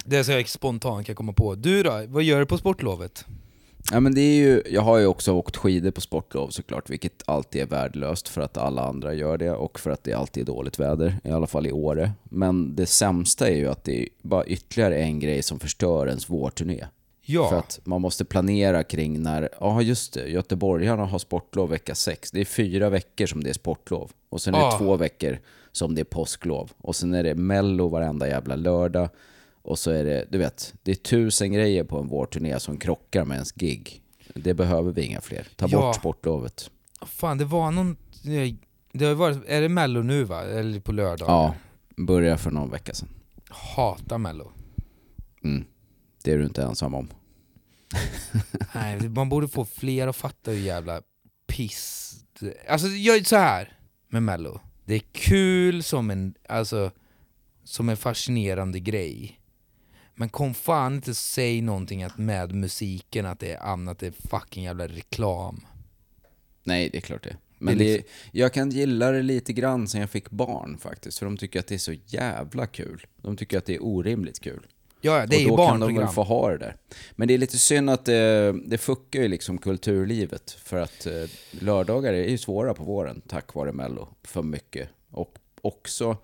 Det är så jag spontant kan komma på. Du då? Vad gör du på sportlovet? Ja, men det är ju, jag har ju också åkt skidor på sportlov såklart, vilket alltid är värdelöst för att alla andra gör det och för att det alltid är dåligt väder, i alla fall i Åre. Men det sämsta är ju att det är bara ytterligare en grej som förstör ens vårturné. Ja. För att man måste planera kring när, ja just det, göteborgarna har sportlov vecka sex. Det är fyra veckor som det är sportlov. Och sen är det två veckor som det är påsklov. Och sen är det mello varenda jävla lördag. Och så är det, du vet, det är tusen grejer på en vårturné som krockar med ens gig. Det behöver vi inga fler. Ta Ja. bort sportlovet. Fan, det var någon... Det har varit, är det mello nu va? Eller på lördag? Ja, börja för någon vecka sedan. Hatar mello. Mm. Det är du inte ensam om. Nej, man borde få fler att fatta hur jävla piss... Alltså, jag är så här med mello. Det är kul som en, alltså, som en fascinerande grej. Men kom fan inte säg någonting att med musiken att det är annat, det är fucking jävla reklam. Nej, det är klart det. Men Det det är är jag kan gilla det lite grann sen jag fick barn faktiskt. För de tycker att det är så jävla kul. De tycker att det är orimligt kul. Ja, det är ju och då kan de barnprogram. väl få ha det där. Men det är lite synd att det, det fuckar ju liksom kulturlivet. För att eh, lördagar är ju svåra på våren tack vare Mello. För mycket. Och också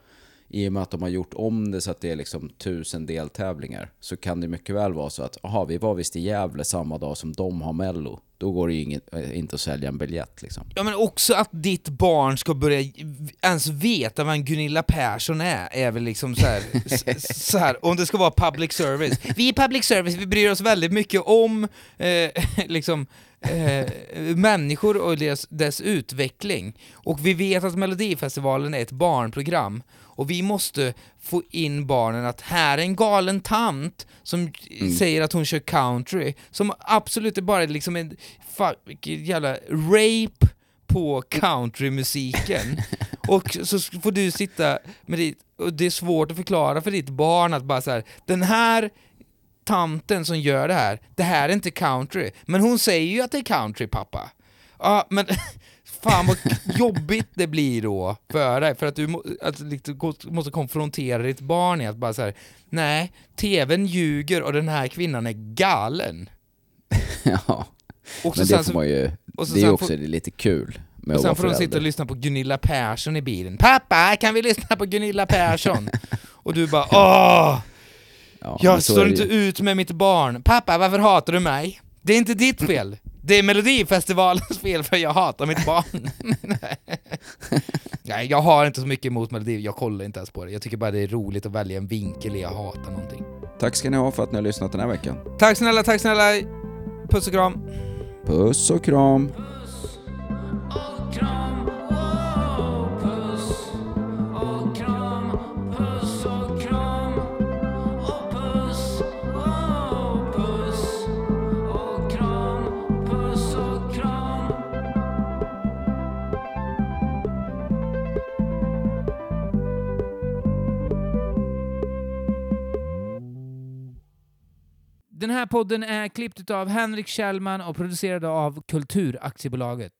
i och med att de har gjort om det så att det är liksom tusen deltävlingar. Så kan det mycket väl vara så att, aha, vi var visst i Gävle samma dag som de har Mello. Då går det ju inget, eh, inte att sälja en biljett liksom. Ja men också att ditt barn ska börja ens veta vem Gunilla Persson är, är väl liksom så här, s- så här om det ska vara public service. Vi är public service, vi bryr oss väldigt mycket om eh, liksom eh, människor och deras, dess utveckling. Och vi vet att Melodifestivalen är ett barnprogram. Och vi måste få in barnen att här är en galen tant som säger att hon kör country, som absolut är bara liksom en jävla rape på countrymusiken. och så får du sitta med ditt, och det är svårt att förklara för ditt barn att bara så här, den här tanten som gör det här, det här är inte country. Men hon säger ju att det är country pappa. Ja, men fan vad jobbigt det blir då för dig, för att du må, att liksom måste konfrontera ditt barn i att bara så här, nej, tvn ljuger och den här kvinnan är galen. ja, Och så men det får man ju, det är sen också får- lite kul med Och sen får de sitta och lyssna på Gunilla Persson i bilen. Pappa, kan vi lyssna på Gunilla Persson? och du bara åh, Ja, jag står inte ut med mitt barn. Pappa, varför hatar du mig? Det är inte ditt fel. Det är Melodifestivalens fel för jag hatar mitt barn. Nej, jag har inte så mycket emot Melodi, jag kollar inte ens på det. Jag tycker bara det är roligt att välja en vinkel i jag hatar någonting. Tack ska ni ha för att ni har lyssnat den här veckan. Tack snälla, tack snälla. Puss och kram. Puss och kram! Den här podden är klippt av Henrik Kjellman och producerad av Kulturaktiebolaget.